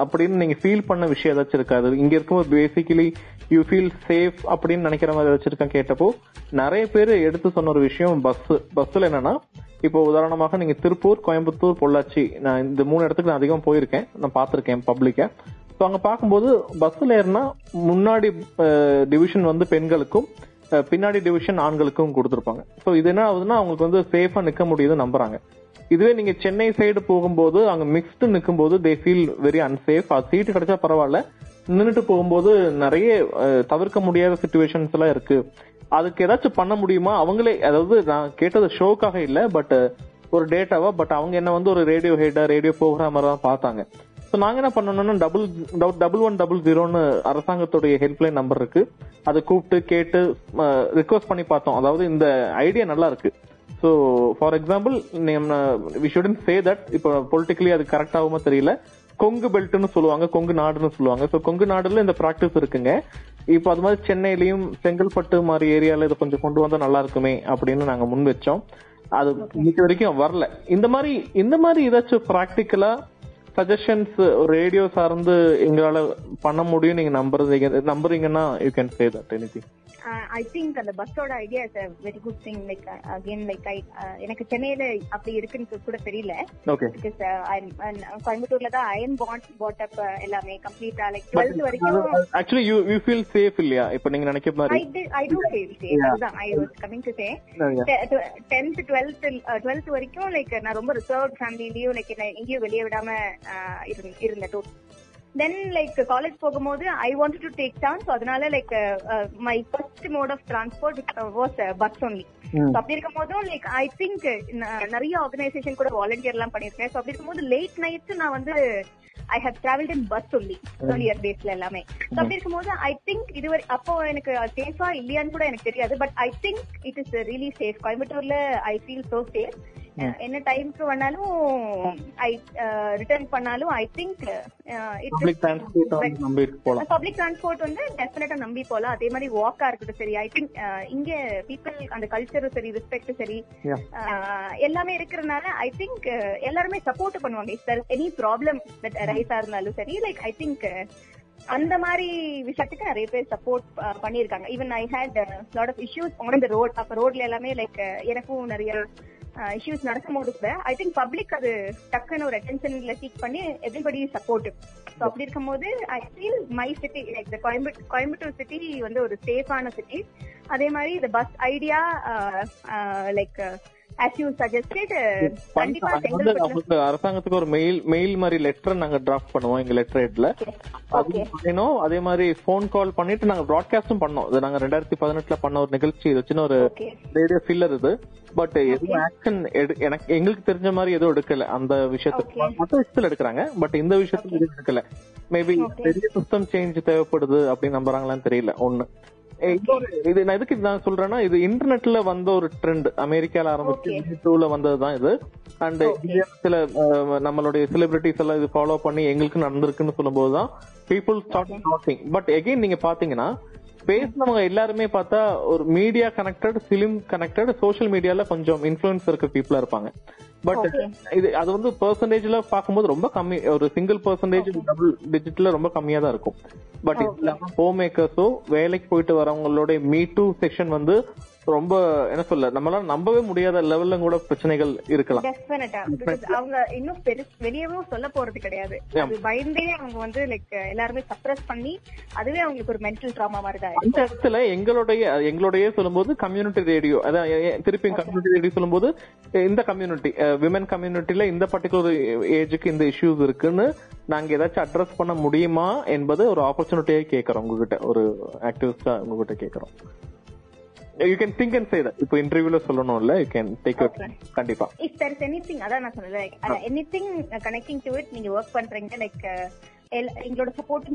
அப்படின்னு நீங்க ஃபீல் பண்ண விஷயம் ஏதாச்சும் இருக்காது. இங்க இருக்கும்போது பேசிக்கலி யூ ஃபீல் சேஃப் அப்படின்னு நினைக்கிற மாதிரி ஏதாச்சும் இருக்கா கேட்டப்போ நிறைய பேர் எடுத்து சொன்ன ஒரு விஷயம் பஸ் பஸ்ல என்னன்னா இப்போ உதாரணமாக நீங்க திருப்பூர் கோயம்புத்தூர் பொள்ளாச்சி நான் இந்த மூணு இடத்துக்கு நான் அதிகம் போயிருக்கேன். நான் பார்த்திருக்கேன் பப்ளிக்க ஸோ அங்க பார்க்கும்போது பஸ்ல ஏறினா முன்னாடி டிவிஷன் வந்து பெண்களுக்கும் பின்னாடி டிவிஷன் ஆண்களுக்கும் கொடுத்துருப்பாங்க. ஸோ இது என்ன ஆகுதுன்னா அவங்களுக்கு வந்து சேஃபா நிக்க முடியுதுன்னு நம்புறாங்க. இதுவே நீங்க சென்னை சைடு போகும்போது அங்க மிக்ஸ்டு நிற்கும் போது தே ஃபீல் வெரி அன்சேஃப் அது சீட்டு கிடைச்சா பரவாயில்ல. நின்றுட்டு போகும்போது நிறைய தவிர்க்க முடியாத சுச்சுவேஷன்ஸ் எல்லாம் இருக்கு. அதுக்கு ஏதாச்சும் பண்ண முடியுமா? அவங்களே அதாவது நான் கேட்டது ஷோக்காக இல்ல பட் ஒரு டேட்டாவா பட் அவங்க என்ன வந்து ஒரு ரேடியோ ஹெட்டா ரேடியோ ப்ரோக்ராமரா பார்த்தாங்க. ஸோ நாங்க என்ன பண்ணோம்னா டபுள் டபுள் ஒன் டபுள் ஜீரோன்னு அரசாங்கத்துடைய ஹெல்ப்லைன் நம்பர் இருக்கு. அதை கூப்பிட்டு கேட்டு ரிக்வஸ்ட் பண்ணி பார்த்தோம். அதாவது இந்த ஐடியா நல்லா இருக்கு. So for example we shouldn't say that இப்போ பொலிட்டிக்கலி அது கரெக்ட் ஆகுமா தெரியல. கொங்கு பெல்ட்னு சொல்லுவாங்க கொங்கு நாடுன்னு சொல்லுவாங்க. ஸோ கொங்கு நாடுல இந்த ப்ராக்டிஸ் இருக்குங்க. இப்போ அது மாதிரி சென்னையிலயும் செங்கல்பட்டு மாதிரி ஏரியால இதை கொஞ்சம் கொண்டு வந்தா நல்லா இருக்குமே அப்படின்னு நாங்க முன் வச்சோம். அது இன்னைக்கு வரைக்கும் வரல. இந்த மாதிரி இந்த மாதிரி ஏதாச்சும் ப்ராக்டிக்கலா சஜஷன்ஸ் ரேடியோ uh, சார்ந்து எங்களால பண்ண முடியும் நீங்க நம்புறீங்க நம்புறீங்கன்னா you can say that any I think அந்த பஸ்ஸோட idea is very good thing like again like I எனக்கு சென்னையில அப்படி இருக்குன்னு கூட தெரியல. பிகாஸ் கோயம்புத்தூர்ல தான் ஐ எம் பாட் பாட் அப் எல்லாமே கம்ப்ளீட்டா லைக் டுவெல்த் வரைக்கும் actually you you feel safe இல்லையா? இப்ப நீங்க நினைக்கிற ஐ மாதிரி. I do feel safe. அதுதான். I was coming to say tenth twelfth twelfth வரைக்கும் லைக் நான் ரொம்ப ரிசர்வ் ஃபேமிலிலயும் லைக் என்ன எங்கேயும் வெளியே விடாம இருந்தேன். தென் லைக் காலேஜ் போகும்போது I want to take chance அதனால like my first mode of transport was bus only அப்படி இருக்கும் போதும் லைக் ஐ திங்க் நிறைய ஆர்கனைசேஷன் கூட வாலண்டியர் எல்லாம் பண்ணிருக்கேன் So அப்படி இருக்கும்போது லேட் நைட்ஸ் நான் வந்து I have travelled in bus only year டேஸ்ல எல்லாமே. அப்படி இருக்கும்போது ஐ திங்க் இதுவரை அப்போ எனக்கு சேஃபா இல்லையான்னு கூட எனக்கு தெரியாது. But I think it is really safe கோயம்புத்தூர்ல ஐ ஃபீல் சோ சேஃப் என்ன டைம்க்கு வேணாலும் ஐ ரிட்டர்ன் பண்ணாலும் ஐ திங்க் பப்ளிக் டிரான்ஸ்போர்ட் வந்து நம்பிட்டு போலாம். பப்ளிக் டிரான்ஸ்போர்ட் வந்து டெஃபினட்டா நம்பி போலாம். அதே மாதிரி வாக்கா இருக்கட்டும் சரி. ஐ திங்க் இங்க பீப்புள் அந்த கல்ச்சரும் சரி ரெஸ்பெக்ட் சரி. அஹ், எல்லாமே இருக்கிறதுனால ஐ திங்க் எல்லாருமே சப்போர்ட் பண்ணுவாங்க. If there any problem that ரைஸா இருந்தாலும் சரி லைக் ஐ திங்க் அந்த மாதிரி விஷயத்துக்கு நிறைய பேர் சப்போர்ட் பண்ணிருக்காங்க even I had lot of issues on the road அப்ப ரோட்ல எல்லாமே லைக் எனக்கும் நிறைய Uh, இஷ்யூஸ் நடக்கும் போது கூட ஐ திங்க் பப்ளிக் அது டக்குன்னு ஒரு அட்டென்ஷன்ல சீக் பண்ணி எவ்ரிபடி சப்போர்ட் ஸோ அப்படி இருக்கும்போது I feel my city like Coimbatore Coimbatore city வந்து ஒரு சேஃபான சிட்டி அதே மாதிரி இந்த பஸ் ஐடியா லைக் அவங்களுக்கு அரசாங்கத்துக்கு ஒரு மெயில் மெயில் மாதிரி லெட்டர் நாங்க டிராஃப்ட் பண்ணுவோம் எங்க லெட்டர் ஹெட்ல அதே மாதிரி ஃபோன் கால் பண்ணிட்டு நாங்க ப்ராட்காஸ்டும் பண்ணோம். இது நாங்க ரெண்டாயிரத்தி பதினெட்டுல பண்ண ஒரு நிகழ்ச்சி. இது சின்ன ஒரு ரேடியோ ஃபில்லர் இது. பட் எதுவும் ஆக்ஷன் எனக்கு எங்களுக்கு தெரிஞ்ச மாதிரி எதுவும் எடுக்கல அந்த விஷயத்துக்கு. மற்ற விஷயத்துல எடுக்கிறாங்க. பட் இந்த விஷயத்துக்கு எதுவும் எடுக்கல. மேபி. பெரிய சிஸ்டம் சேஞ்ச் தேவைப்படுது அப்படின்னு நம்புறாங்களான்னு தெரியல. ஒண்ணு. இது நான் எதுக்கு நான் சொல்றேன்னா இது இன்டர்நெட்ல வந்த ஒரு ட்ரெண்ட் அமெரிக்கால ஆரம்பிச்சு. டூல வந்ததுதான் இது அண்ட். சில நம்மளுடைய செலிபிரிட்டிஸ் எல்லாம் இது ஃபாலோ பண்ணி எங்களுக்கு நடந்திருக்குன்னு சொல்லும்போது தான் people start talking but again நீங்க பாத்தீங்கன்னா பேசினவங்க எல்லாருமே பார்த்தா ஒரு media connected film connected social மீடியால கொஞ்சம் இன்ஃபுளுன்ஸ் இருக்க பீப்புளா இருப்பாங்க. பட். இது அது வந்து பெர்சன்டேஜ்ல பார்க்கும்போது ரொம்ப கம்மி ஒரு சிங்கிள் பெர்சன்டேஜ் டபுள் டிஜிட்ல ரொம்ப கம்மியா தான் இருக்கும். பட் இது இல்லாம ஹோம் மேக்கர்ஸோ வேலைக்கு போயிட்டு வரவங்களோட மீ டூ செக்ஷன் வந்து ரொம்ப என்ன சொல்ல நம்மளால நம்பவே முடியாத லெவல்ல கூட பிரச்சனைகள் இருக்கலாம். அவங்க இன்னும் வெளியவும் சொல்ல போறது கிடையாது. பயந்தே அவங்க வந்து லைக் எல்லாருமே சப்ரஸ் பண்ணி அதுவே அவங்களுக்கு ஒரு மென்டல் ட்ராமா மாதிரி தான் அந்த இடத்துல எங்களுடைய எங்களுடைய சொல்லும்போது கம்யூனிட்டி ரேடியோ அதான் திருப்பி கம்யூனிட்டி ரேடியோ சொல்லும்போது இந்த கம்யூனிட்டி விமன் கம்யூனிட்டில இந்த பர்டிகுலர் ஏஜுக்கு இந்த இஷ்யூஸ் இருக்குன்னு நாங்க ஏதாச்சும் அட்ரஸ் பண்ண முடியுமா என்பது ஒரு ஆப்பர்ச்சுனிட்டியே கேட்கறோம் உங்ககிட்ட ஒரு ஆக்டிவிஸ்டா உங்ககிட்ட கேட்கறோம். You can think and say இப்போ இன்டர்வியூல சொல்லணும்ல யூ கேன் டேக் Okay. கண்டிப்பா. இஃப் தெர் எனி திங் அதான் நான் சொன்னேன் like anything connecting to it நீங்க ஒர்க் பண்றீங்க லைக் எங்களோட சப்போர்ட்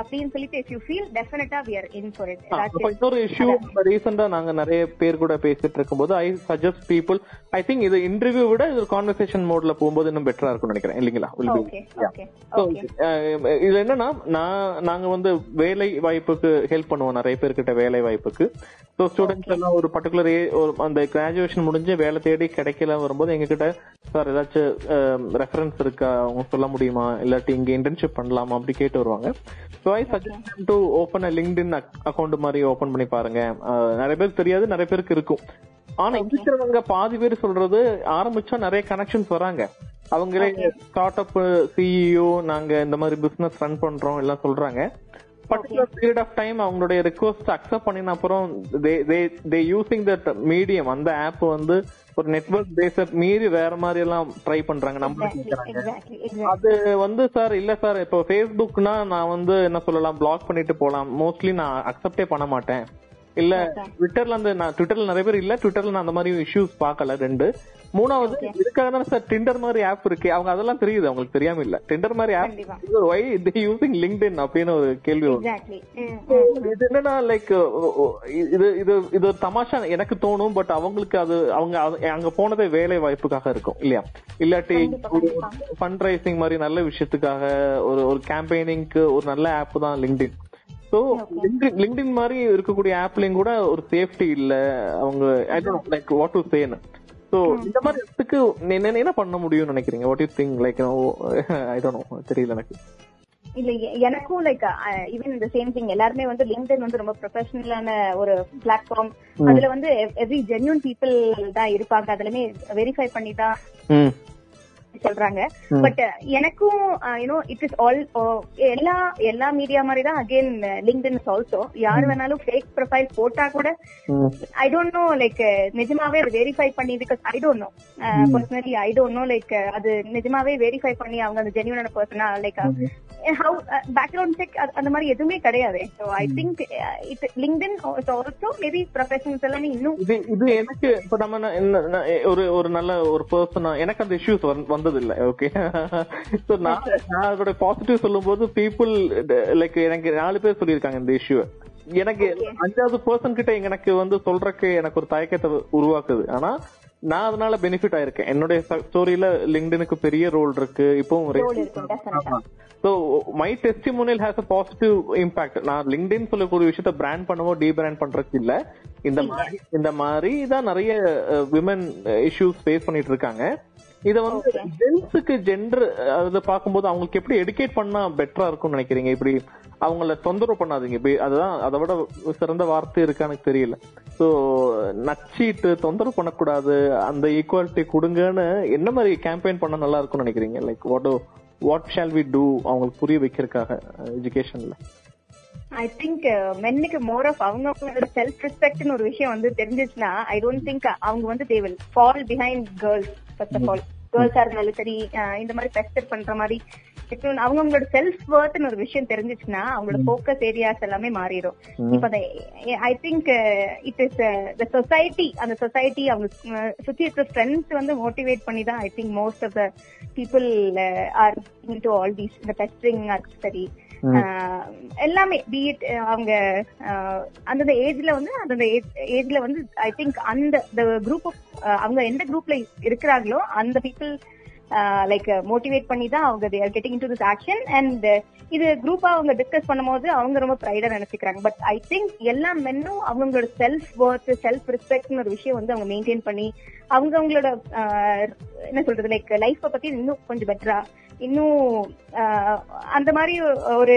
அப்படின்னு சொல்லிட்டு if you feel definitely we are in for it இன்னொரு இஷ்யூ ரீசெண்டா நாங்க நிறைய பேர் கூட பேசிட்டு இருக்கும்போது I suggest people I think இது இன்டர்வியூ விட இது கான்வர்சேஷன் மோட்ல போகும்போது இன்னும் பெட்டரா இருக்கும்னு நினைக்கிறேன். இல்லீங்களா? இதுல என்னன்னா நான் நாங்க வந்து வேலை வாய்ப்புக்கு ஹெல்ப் பண்ணுவோம் நிறைய பேர்கிட்ட வேலை வாய்ப்புக்கு. ஸோ ஸ்டூடெண்ட்ஸ் எல்லாம் ஒரு பர்டிகுலர் ஒரு அந்த கிராஜுவேஷன் முடிஞ்சு வேலை தேடி கிடைக்கல வரும்போது எங்ககிட்ட சார் ஏதாச்சும் ரெஃபரன்ஸ் இருக்கா? அவங்க சொல்ல முடியுமா? இல்லாட்டி இங்க இன்டர்ன்ஷிப் பண்ணலாமா? அப்படி கேட்டு வருவாங்க. So I suggest to open a LinkedIn account மாதிரி ஓபன் பண்ணி பாருங்க. நிறைய பேருக்கு தெரியாது நிறைய பேருக்கு இருக்கும். ஆனா இருக்கிறவங்க பாதி பேர் சொல்றது ஆரம்பிச்சா நிறைய கனெக்ஷன்ஸ் வராங்க. அவங்களே ஸ்டார்ட் அப் சிஇஓ நாங்க இந்த மாதிரி பிசினஸ் ரன் பண்றோம் எல்லாம் சொல்றாங்க. பர்டிகுலர் பீரியட் ஆஃப் டைம் அவங்களுடைய ரிக்வஸ்ட் அக்செப்ட் பண்ணின அப்புறம் தே யூசிங் தட் மீடியம் அந்த ஆப் வந்து ஒரு நெட்வொர்க் பேஸ மீறி வேற மாதிரி எல்லாம் ட்ரை பண்றாங்க. நம்ம அது வந்து சார் இல்ல சார் இப்போ ஃபேஸ்புக்னா நான் வந்து என்ன சொல்லலாம் பிளாக் பண்ணிட்டு போலாம். மோஸ்ட்லி நான் அக்செப்டே பண்ண மாட்டேன். இல்ல ட்விட்டர்ல அந்த நான் ட்விட்டர்ல நிறைய பேர் இல்ல ட்விட்டர்ல நான் அந்த மாதிரி இஷ்யூஸ் பார்க்கல ரெண்டு. மூணாவது இதுக்காக தானே சார் டிண்டர் மாதிரி ஆப் இருக்கு. அவங்க அதெல்லாம் தெரியுது அவங்களுக்கு தெரியாம இல்ல. டிண்டர் மாதிரி. App why they using LinkedIn அப்படின்னு ஒரு கேள்வி இது என்னன்னா லைக் இது இது இது ஒரு தமாஷா எனக்கு தோணும் பட் அவங்களுக்கு அது அவங்க அங்க போனதே வேலை வாய்ப்புக்காக இருக்கும் இல்லையா? இல்லாட்டி ஃபண்ட் ரைசிங் மாதிரி நல்ல விஷயத்துக்காக ஒரு ஒரு கேம்பெயினிங்க்கு ஒரு நல்ல ஆப் தான் லிங்க்டின் ஸோ லிங்க்டின் மாதிரி இருக்கக்கூடிய ஆப்லயும் கூட ஒரு சேஃப்டி இல்ல. அவங்க I don't like what to சேன்னு so இந்த மாதிரி இடத்துக்கு என்ன என்ன பண்ண முடியும்னு நினைக்கிறீங்க? What you think like I don't know தெரியல எனக்கு. இல்ல எனக்கும் லைக் ஈவன் இந்த சேம் திங் எல்லாருமே வந்து லிங்க்டின் வந்து ரொம்ப ப்ரொஃபஷனலான ஒரு பிளாட்ஃபார்ம் அதுல வந்து எவ்ரி ஜென்யூன் பீப்புள் தான் இருப்பாங்க. அதுலயுமே வெரிஃபை பண்ணி தான் ம் சொல்றாங்க. பட் எனக்கும் யூனோ இட் இஸ் ஆல் எல்லா எல்லா மீடியா மாதிரி தான் அகைன் லிங்க்டின் இஸ் ஆல்சோ யார் வேணாலும் ஃபேக் ப்ரொஃபைல் போட்டா கூட ஐ டோன்ட் நோ லைக் நிஜமாவே அது வெரிஃபை பண்ணி because I don't know personally I don't know like அது நிஜமாவே வெரிஃபை பண்ணி அவங்க அந்த ஜென்யூனான பர்சனா லைக் ஹவு பேக்ரவுண்ட் செக் அந்த மாதிரி எதுவுமே கிடையாது. So I think it LinkedIn also maybe professionals எல்லாமே இன்னும் இது எனக்கு இப்ப நம்ம ஒரு ஒரு நல்ல ஒரு பர்சனா எனக்கு அந்த இஷ்யூஸ் வந்தது இல்ல ஓகே சோ நான் நான் அதோட பாசிட்டிவ் சொல்லும்போது பீப்புள் லைக் எனக்கு நாலு பேர் சொல்லியிருக்காங்க இந்த இஷ்யூ எனக்கு அஞ்சாவது பர்சன் கிட்ட எனக்கு வந்து சொல்றதுக்கு எனக்கு ஒரு தயக்கத்தை உருவாக்குது. ஆனா நான் அதனால பெனிஃபிட் ஆயிருக்கேன். என்னுடைய ஸ்டோரியில லிங்க்டினுக்கு பெரிய ரோல் இருக்கு. இப்பவும் so my testimonial has a positive impact நான் லிங்க்டின் சொல்லக்கூடிய விஷயத்த பிராண்ட் பண்ணவோ டீபிராண்ட் பண்றதுக்கு இல்ல. இந்த மாதிரி இந்த மாதிரி தான் நிறைய விமன் இஷ்யூஸ் ஃபேஸ் பண்ணிட்டு இருக்காங்க. இத வந்து ஜென்ஸுக்கு ஜெண்டர் அதை பார்க்கும்போது அவங்களுக்கு எப்படி எடுகேட் பண்ணா பெட்டரா இருக்கும்னு நினைக்கிறீங்க? இப்படி அவங்கள தொந்தரவு பண்ணாதீங்க. அதுதான் அதை விட சிறந்த வார்த்தை இருக்கா எனக்கு தெரியல. ஸோ நச்சிட்டு தொந்தரவு பண்ணக்கூடாது அந்த ஈக்குவாலிட்டி கொடுங்கன்னு என்ன மாதிரி கேம்பெயின் பண்ணா நல்லா இருக்கும்னு நினைக்கிறீங்க? Like what what shall we do அவங்களுக்கு புரிய வைக்கிறதுக்காக எஜுகேஷன்ல ஐ திங்க் மென்னுக்கு மோர் ஆஃப் அவங்களோட செல்ஃப் ரெஸ்பெக்ட்னு ஒரு விஷயம் வந்து தெரிஞ்சிச்சுன்னா ஐ டோன்ட் திங்க் அவங்க வந்து they will fall behind girls first of all கேர்ள்ஸா இருந்தாலும் சரி இந்த மாதிரி பெஸ்டர் பண்ற மாதிரி இப்ப அவங்களோட செல்ஃப் ஒர்த்னு ஒரு விஷயம் தெரிஞ்சிச்சுன்னா அவங்களோட ஃபோக்கஸ் ஏரியாஸ் எல்லாமே மாறிடும். இப்ப I think it is the society அந்த சொசைட்டி அவங்க சுத்தி இருக்கிற ஃப்ரெண்ட்ஸ் வந்து மோட்டிவேட் பண்ணி தான் I think most of the people are to all these இந்த டெஸ்டிங் சரி எல்லாமே பிஎட் அவங்க ஆஹ் அந்தந்த ஏஜ்ல வந்து அந்தந்த ஏஜ்ல வந்து ஐ திங்க் அந்த குரூப் ஆஃப் அவங்க எந்த குரூப்ல இருக்கிறாங்களோ அந்த பீப்புள் லைக் மோட்டிவேட் பண்ணி தான் அவங்க there getting to this action and இது குரூப்பா அவங்க டிஸ்கஸ் பண்ணும்போது அவங்க ரொம்ப ப்ரைடா நினைச்சுக்கிறாங்க. பட் ஐ திங்க் எல்லா மென்னும் அவங்களோட செல்ஃப் ஒர்த் செல்ஃப் ரெஸ்பெக்ட்னு ஒரு விஷயம் வந்து அவங்க மெயின்டைன் பண்ணி அவங்க அவங்களோட ஆஹ் என்ன சொல்றது லைக் லைஃப்பை பத்தி இன்னும் கொஞ்சம் பெட்டரா இன்னும் ஆஹ் அந்த மாதிரி ஒரு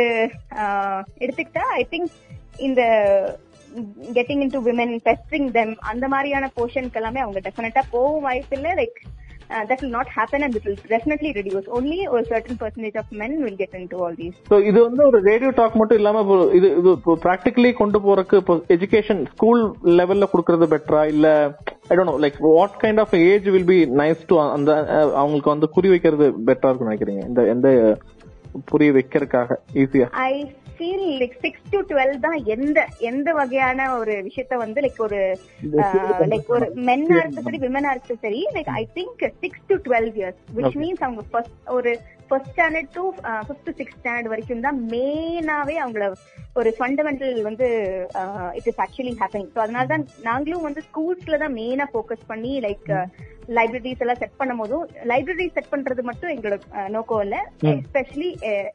ஆஹ் எடுத்துக்கிட்டா ஐ திங்க் இந்த getting in to women besting them அந்த மாதிரியான போர்ஷனுக்கு எல்லாமே அவங்க டெஃபினட்டா போகும் வாய்ப்பு இல்லை like certain percentage of men will get in to all these so இது வந்து ஒரு ரேடியோ டாக் மட்டும் இல்லாம இது இது ப்ராக்டிகலி கொண்டு போறதுக்கு இப்போ எஜுகேஷன் ஸ்கூல் லெவல்ல கொடுக்கறது பெட்டரா இல்ல I don't know like what kind of age will be nice to அந்த அவங்களுக்கு வந்து புரிய வைக்கிறது பெட்டரா இருக்கும்னு நினைக்கிறீங்க? இந்த எந்த புரிய வைக்கிறதுக்காக ஈஸியா I feel like six to twelve தான் எந்த எந்த வகையான ஒரு விஷயத்த வந்து லைக் ஒரு லைக் ஒரு மென்னா இருக்கட்டும் சரி விமனா இருக்கட்டும் சரி like I think six to twelve years which means அவங்க ஃபர்ஸ்ட் ஒரு first standard to fifth six standard வரைக்கும் தான் மெயினாவே அவங்கள ஒரு ஃபண்டமெண்டல் வந்து it is actually happening so அதனால தான் நாங்களும் வந்து ஸ்கூல்ஸ்ல தான் மெயினா ஃபோக்கஸ் பண்ணி லைக் லைப்ரரிஸ் எல்லாம் செட் பண்ணும் போதும் லைப்ரரி செட் பண்றது மட்டும் எங்களோட நோக்கம் இல்ல. எஸ்பெஷலி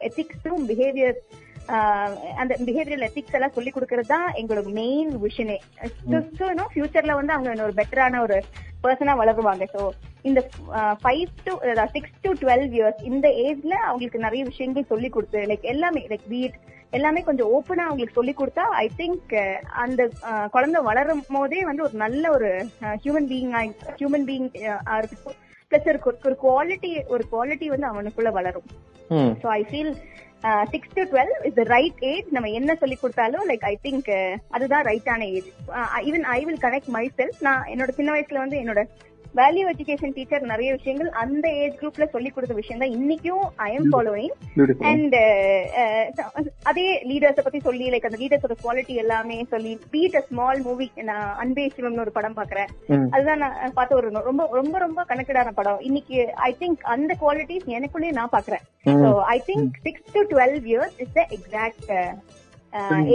எத்திக்ஸும் பிஹேவியர் அந்த பிஹேவியரல் எத்திக்ஸ் எல்லாம் சொல்லி கொடுக்கறது தான் எங்களோட மெயின் விஷனே ஃபியூச்சர்ல வந்து அவங்க ஒரு பெட்டரான ஒரு பர்சனா வளருவாங்க. ஸோ இந்த five to six to twelve years இந்த ஏஜ்ல அவங்களுக்கு நிறைய விஷயங்கள் சொல்லி கொடுத்து லைக் எல்லாமே லைக் பீட் எல்லாமே கொஞ்சம் ஓப்பனா அவங்களுக்கு சொல்லி கொடுத்தா ஐ திங்க் அந்த குழந்தை வளரும் போதே வந்து ஒரு நல்ல ஒரு ஹியூமன் பீயிங் ஹியூமன் பீயிங் இருக்கட்டும் பிளஸ் ஒரு குவாலிட்டி ஒரு குவாலிட்டி வந்து அவனுக்குள்ள வளரும். So I feel six to twelve is the right age நம்ம என்ன சொல்லி கொடுத்தாலும் லைக் ஐ திங்க் அதுதான் ரைட்டான age even I will connect myself நான் என்னோட சின்ன வயசுல வந்து என்னோட வேல்யூ எஜுகேஷன் டீச்சர் நிறைய விஷயங்கள் அந்த ஏஜ் குரூப்ல சொல்லி கொடுத்த விஷயம் தான் இன்னைக்கும் I am following beautiful and அதே லீடர்ஸ பத்தி சொல்லி லைக் அந்த லீடர்ஸோட குவாலிட்டி எல்லாமே சொல்லி பீட் அ ஸ்மால் மூவி நான் அன்பே சிவம்னு ஒரு படம் பாக்குறேன். அதுதான் நான் பார்த்த ஒரு ரொம்ப ரொம்ப ரொம்ப கனெக்டடான படம். இன்னைக்கு ஐ திங்க் அந்த குவாலிட்டிஸ் எனக்குள்ளே நான் பாக்குறேன் I think six to twelve years is the exact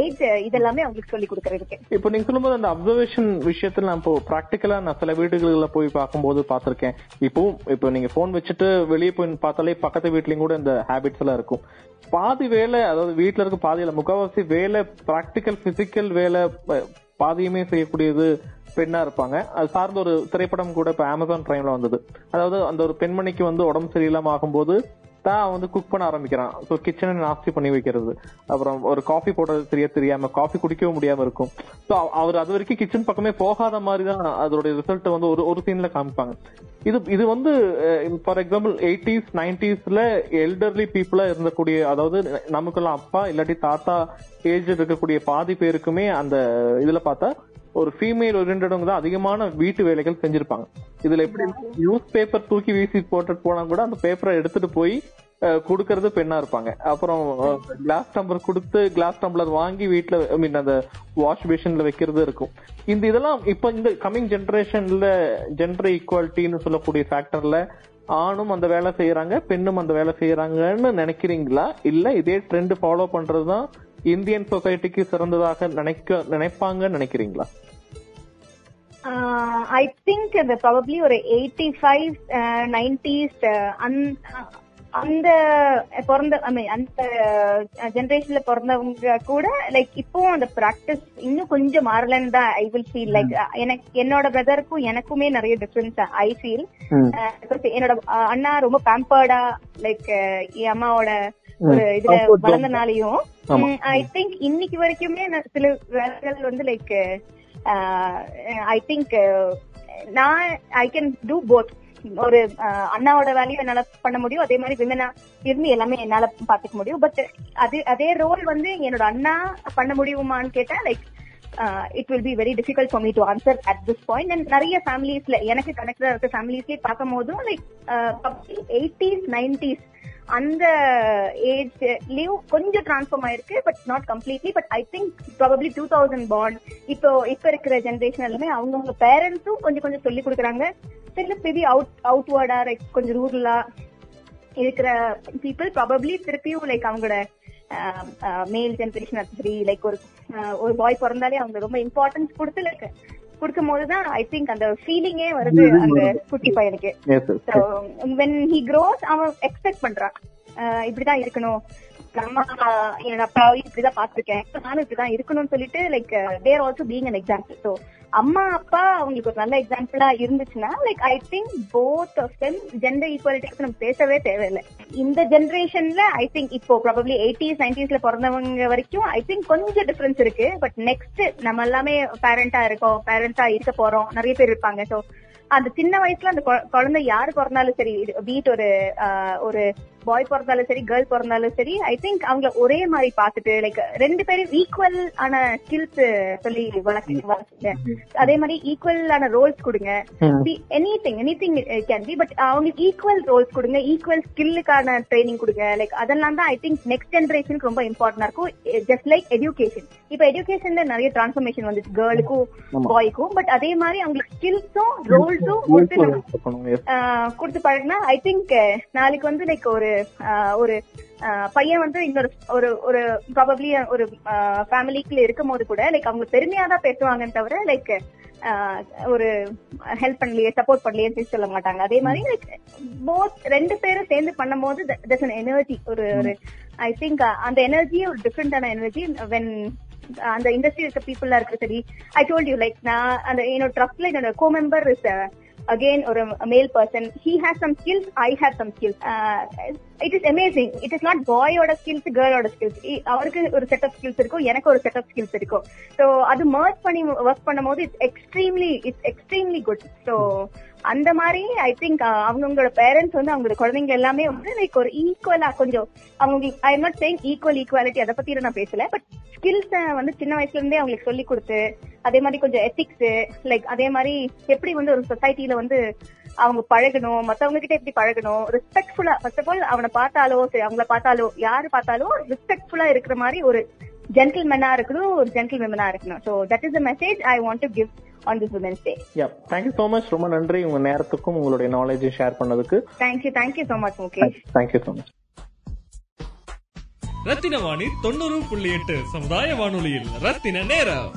age இதெல்லாமே அவங்களுக்கு சொல்லி கொடுக்கறதுக்கு. இப்போ நீங்க சொல்லும்போது அந்த அப்சர்வேஷன் விஷயத்துல நான் இப்போ ப்ராக்டிக்கலா நான் சில வீடுகளில் போய் பார்க்கும்போது பார்த்திருக்கேன். இப்போ நீங்க போன் வச்சுட்டு வெளியே போய் பார்த்தாலே பக்கத்து வீட்லயும் கூட இந்த ஹேபிட்ஸ் எல்லாம் இருக்கும். பாதி வேலை அதாவது வீட்ல இருக்க பாதியில முக்காவாசி வேலை ப்ராக்டிக்கல் பிசிக்கல் வேலை பாதியுமே செய்யக்கூடியது பெண்ணா இருப்பாங்க. அது சார்ந்த ஒரு திரைப்படம் கூட இப்ப அமேசான் பிரைம்ல வந்தது. அதாவது அந்த ஒரு பெண்மணிக்கு வந்து உடம்பு சரியில்லாம ஆகும்போது தான் வந்து குக் பண்ண ஆரம்பிக்கிறான். ஸோ கிச்சனை நாஸ்தி பண்ணி வைக்கிறது. அப்புறம் ஒரு காஃபி போடுறது தெரிய தெரியாம காஃபி குடிக்கவும் முடியாம இருக்கும். ஸோ அவர் அது வரைக்கும் கிச்சன் பக்கமே போகாத மாதிரி தான் அதோட ரிசல்ட் வந்து ஒரு ஒரு சீன்ல காமிப்பாங்க. இது இது வந்து ஃபார் எக்ஸாம்பிள் எயிட்டிஸ் நைன்டிஸ்ல எல்டர்லி பீப்புளா இருந்தக்கூடிய அதாவது நமக்கெல்லாம் அப்பா இல்லாட்டி தாத்தா ஏஜ் இருக்கக்கூடிய பாதி பேருக்குமே அந்த இதுல பார்த்தா ஒரு ஃபீமேல் ஓரியன்டவங்க தான் அதிகமான வீட்டு வேலைகள் செஞ்சிருப்பாங்க. இதுல எப்படி நியூஸ் பேப்பர் தூக்கி வீசி போட்டுட்டு போனா கூட அந்த பேப்பரை எடுத்துட்டு போய் கொடுக்கறது பெண்ணா இருப்பாங்க. அப்புறம் கிளாஸ் டம்ளர் கொடுத்து கிளாஸ் டம்ளர் வாங்கி வீட்ல ஐ மீன் அந்த வாஷ் பேஷன்ல வைக்கிறது இருக்கும். இந்த இதெல்லாம் இப்ப இந்த கமிங் ஜென்ரேஷன்ல ஜெண்டர் ஈக்குவாலிட்டின்னு சொல்லக்கூடிய ஃபேக்டர்ல ஆணும் அந்த வேலை செய்யறாங்க பெண்ணும் அந்த வேலை செய்யறாங்கன்னு நினைக்கிறீங்களா? இல்ல இதே ட்ரெண்ட் ஃபாலோ பண்றதுதான் இந்தியன் சொசைட்டிக்கு சிறந்ததாக நினைக்க நினைப்பாங்கன்னு நினைக்கிறீங்களா? ஐ திங்க் இந்த ப்ராபப்ளி ஒரு எயிட்டி ஃபைவ் நைன்டிஸ் அந்த பிறந்த ஐ மீன் அந்த ஜெனரேஷன்ல பிறந்தவங்க கூட லைக் இப்பவும் அந்த பிராக்டிஸ் இன்னும் கொஞ்சம் மாறலன்னு தான் ஐ வில் ஃபீல் லைக் எனக்கு என்னோட பிரதருக்கும் எனக்குமே நிறைய டிஃபரன்ஸ் ஐ ஃபீல் என்னோட அஹ், அண்ணா ரொம்ப பேம்பர்டா லைக் என் அம்மாவோட ஒரு இதுல. வளர்ந்தனாலையும். ஐ திங்க் இன்னைக்கு வரைக்குமே சில வேலைகள் வந்து like Uh, I think uh, நான் ஐ கேன் டூ போத் ஒரு uh, அண்ணாவோட வேலையும் என்னால பண்ண முடியும். அதே மாதிரி விமனா இருந்து எல்லாமே என்னால பாத்துக்க முடியும். பட் அது அதே ரோல் வந்து என்னோட அண்ணா பண்ண முடியுமான்னு கேட்டா like it will be very difficult for me to answer at this point and நிறைய ஃபேமிலிஸ்ல எனக்கு கனெக்டா இருக்க ஃபேமிலிஸ்லயே பார்க்கும் போதும் லைக் எயிட்டிஸ் நைன்டிஸ் அந்த ஏஜ்லயும் கொஞ்சம் டிரான்ஸ்ஃபார்ம் ஆயிருக்கு but not completely but I think probably two thousand bond இப்போ இப்ப இருக்கிற ஜென்ரேஷன் எல்லாமே அவங்கவுங்க பேரண்ட்ஸும் கொஞ்சம் கொஞ்சம் சொல்லி கொடுக்குறாங்க. சில மேபி அவுட் அவுட்வர்டா லைக் கொஞ்சம் ரூரலா இருக்கிற பீப்புள் ப்ராபப்ளி திருப்பியும் லைக் அவங்களோட மேல் ஜென்ரேஷன் சரி லைக் ஒரு ஒரு பாய் பிறந்தாலே அவங்க ரொம்ப இம்பார்ட்டன்ஸ் கொடுத்து லைக் கொடுக்கும் போதுதான் ஐ திங்க் அந்த ஃபீலிங்கே வருது அந்த குட்டி பையனுக்கு. When he grows அவன் எக்ஸ்பெக்ட் பண்றான். இப்படிதான் இருக்கணும். நம்ம அஹ், என்னோட அப்பாவையும் இப்படிதான் பாத்திருக்கேன் நானும் இப்படிதான் இருக்கணும்னு சொல்லிட்டு like there also being an example so அம்மா அப்பா அவங்களுக்கு ஒரு நல்ல எக்ஸாம்பிளா இருந்துச்சுன்னா like I think both of them gender ஈக்குவாலிட்டிக்கு நம்ம பேசவே தேவையில்லை. இந்த ஜென்ரேஷன்ல ஐ திங்க் இப்போ ப்ராபப்ளி எயிட்டிஸ் நைன்டிஸ்ல பிறந்தவங்க வரைக்கும் ஐ திங்க் கொஞ்சம் டிஃபரன்ஸ் இருக்கு. பட் நெக்ஸ்ட் நம்ம எல்லாமே பேரண்டா இருக்கோம் பேரண்டா இருக்க போறோம் நிறைய பேர் இருப்பாங்க. ஸோ அந்த சின்ன வயசுல அந்த குழந்தை யாரு பிறந்தாலும் சரி வீட் ஒரு ஆஹ், ஒரு பாய் பிறந்தாலும் சரி கேர்ள் பிறந்தாலும் சரி ஐ திங்க் அவங்க ஒரே மாதிரி பார்த்துட்டு லைக் ரெண்டு பேரும் ஈக்குவல் ஆன ஸ்கில்ஸ் சொல்லி வளர்க்க வளர்த்துங்க அதே மாதிரி ஈக்குவல் ஆன ரோல்ஸ் கொடுங்க. Anything anything can be but அவங்களுக்கு ஈக்குவல் ரோல்ஸ் கொடுங்க ஈக்குவல் ஸ்கில்லுக்கான ட்ரைனிங் கொடுங்க. லைக் அதெல்லாம் தான் ஐ திங்க் நெக்ஸ்ட் ஜென்ரேஷனுக்கு ரொம்ப இம்பார்ட்டன்டா இருக்கும். ஜஸ்ட் லைக் எஜுகேஷன் இப்ப எஜுகேஷன்ல நிறைய டிரான்ஸ்ஃபர்மேஷன் வந்துச்சு கேர்ளுக்கும். பாய்க்கும் பட் அதே மாதிரி அவங்களுக்கு ஸ்கில்ஸும் ரோல்ஸும் கொடுத்து கொடுத்து பழகினா ஐ திங்க் நாளைக்கு வந்து லைக் ஒரு ஒரு பையன் வந்து இன்னொரு ஒரு ஒரு ப்ராபப்ளி ஒரு ஃபேமிலிக்குள்ள இருக்கும் போது கூட லைக் அவங்க பெருமையா தான் பேசுவாங்கன்னு தவிர லைக் ஒரு ஹெல்ப் பண்ணலையே சப்போர்ட் பண்ணலையே சொல்ல மாட்டாங்க. அதே மாதிரி லைக் போத் ரெண்டு பேரும் சேர்ந்து பண்ணும்போது தட்ஸ் எனர்ஜி ஒரு ஒரு ஐ திங்க் அந்த எனர்ஜி ஒரு டிஃப்ரெண்டான எனர்ஜி வென் அந்த இண்டஸ்ட்ரி இருக்க பீப்புளா இருக்கு சரி ஐ டோல்ட் யூ லைக் நான் அந்த என்னோட ட்ரஸ்ட்ல என்னோட கோ மெம்பர் இஸ் again ஒரு male person male person he has some skills i have it is amazing it is not பாயோட skills கேர்ளோட ஸ்கில்ஸ் அவருக்கு ஒரு செட் ஆஃப் ஸ்கில்ஸ் இருக்கும் எனக்கு ஒரு செட் ஆஃப் ஸ்கில்ஸ் இருக்கும் ஸோ அது மர்ச் பண்ணி ஒர்க் பண்ணும் போது it's extremely it's extremely good so அந்த மாதிரி ஐ திங்க் அவங்களோட பேரண்ட்ஸ் வந்து அவங்களோட குழந்தைங்க எல்லாமே வந்து லைக் ஒரு ஈக்குவலா கொஞ்சம் அவங்க I am not saying equal equality அதை பத்தி நான் பேசல பட் ஸ்கில்ஸ் வந்து சின்ன வயசுல இருந்தே அவங்களுக்கு சொல்லி கொடுத்து அதே மாதிரி கொஞ்சம் எத்திக்ஸ் லைக் அதே மாதிரி எப்படி வந்து ஒரு சொசைட்டில வந்து அவங்க பழகணும் மத்தவங்க கிட்ட எப்படி பழகணும் ரெஸ்பெக்ட்ஃபுல்லா ஃபர்ஸ்ட் ஆஃப் ஆல் அவனை பார்த்தாலோ சரி அவங்கள பார்த்தாலோ யாரு பார்த்தாலும் ரெஸ்பெக்ட்ஃபுல்லா இருக்கிற மாதிரி ஒரு ஜென்டில்மேனா இருக்கணும் ஒரு ஜென்டில்மேனா இருக்கணும். So that is the message I want to give on this women's day yeah thank you so much ரொம்ப நன்றி உங்க நேரத்துக்கும் உங்களுடைய நாலேஜை ஷேர் பண்ணதுக்கு. Thank you thank you so much Mukesh thank you so much Rathina Vani தொண்ணூறு புள்ளி எட்டு சமுதாய வானொலியில் ரத்தின நேரம்.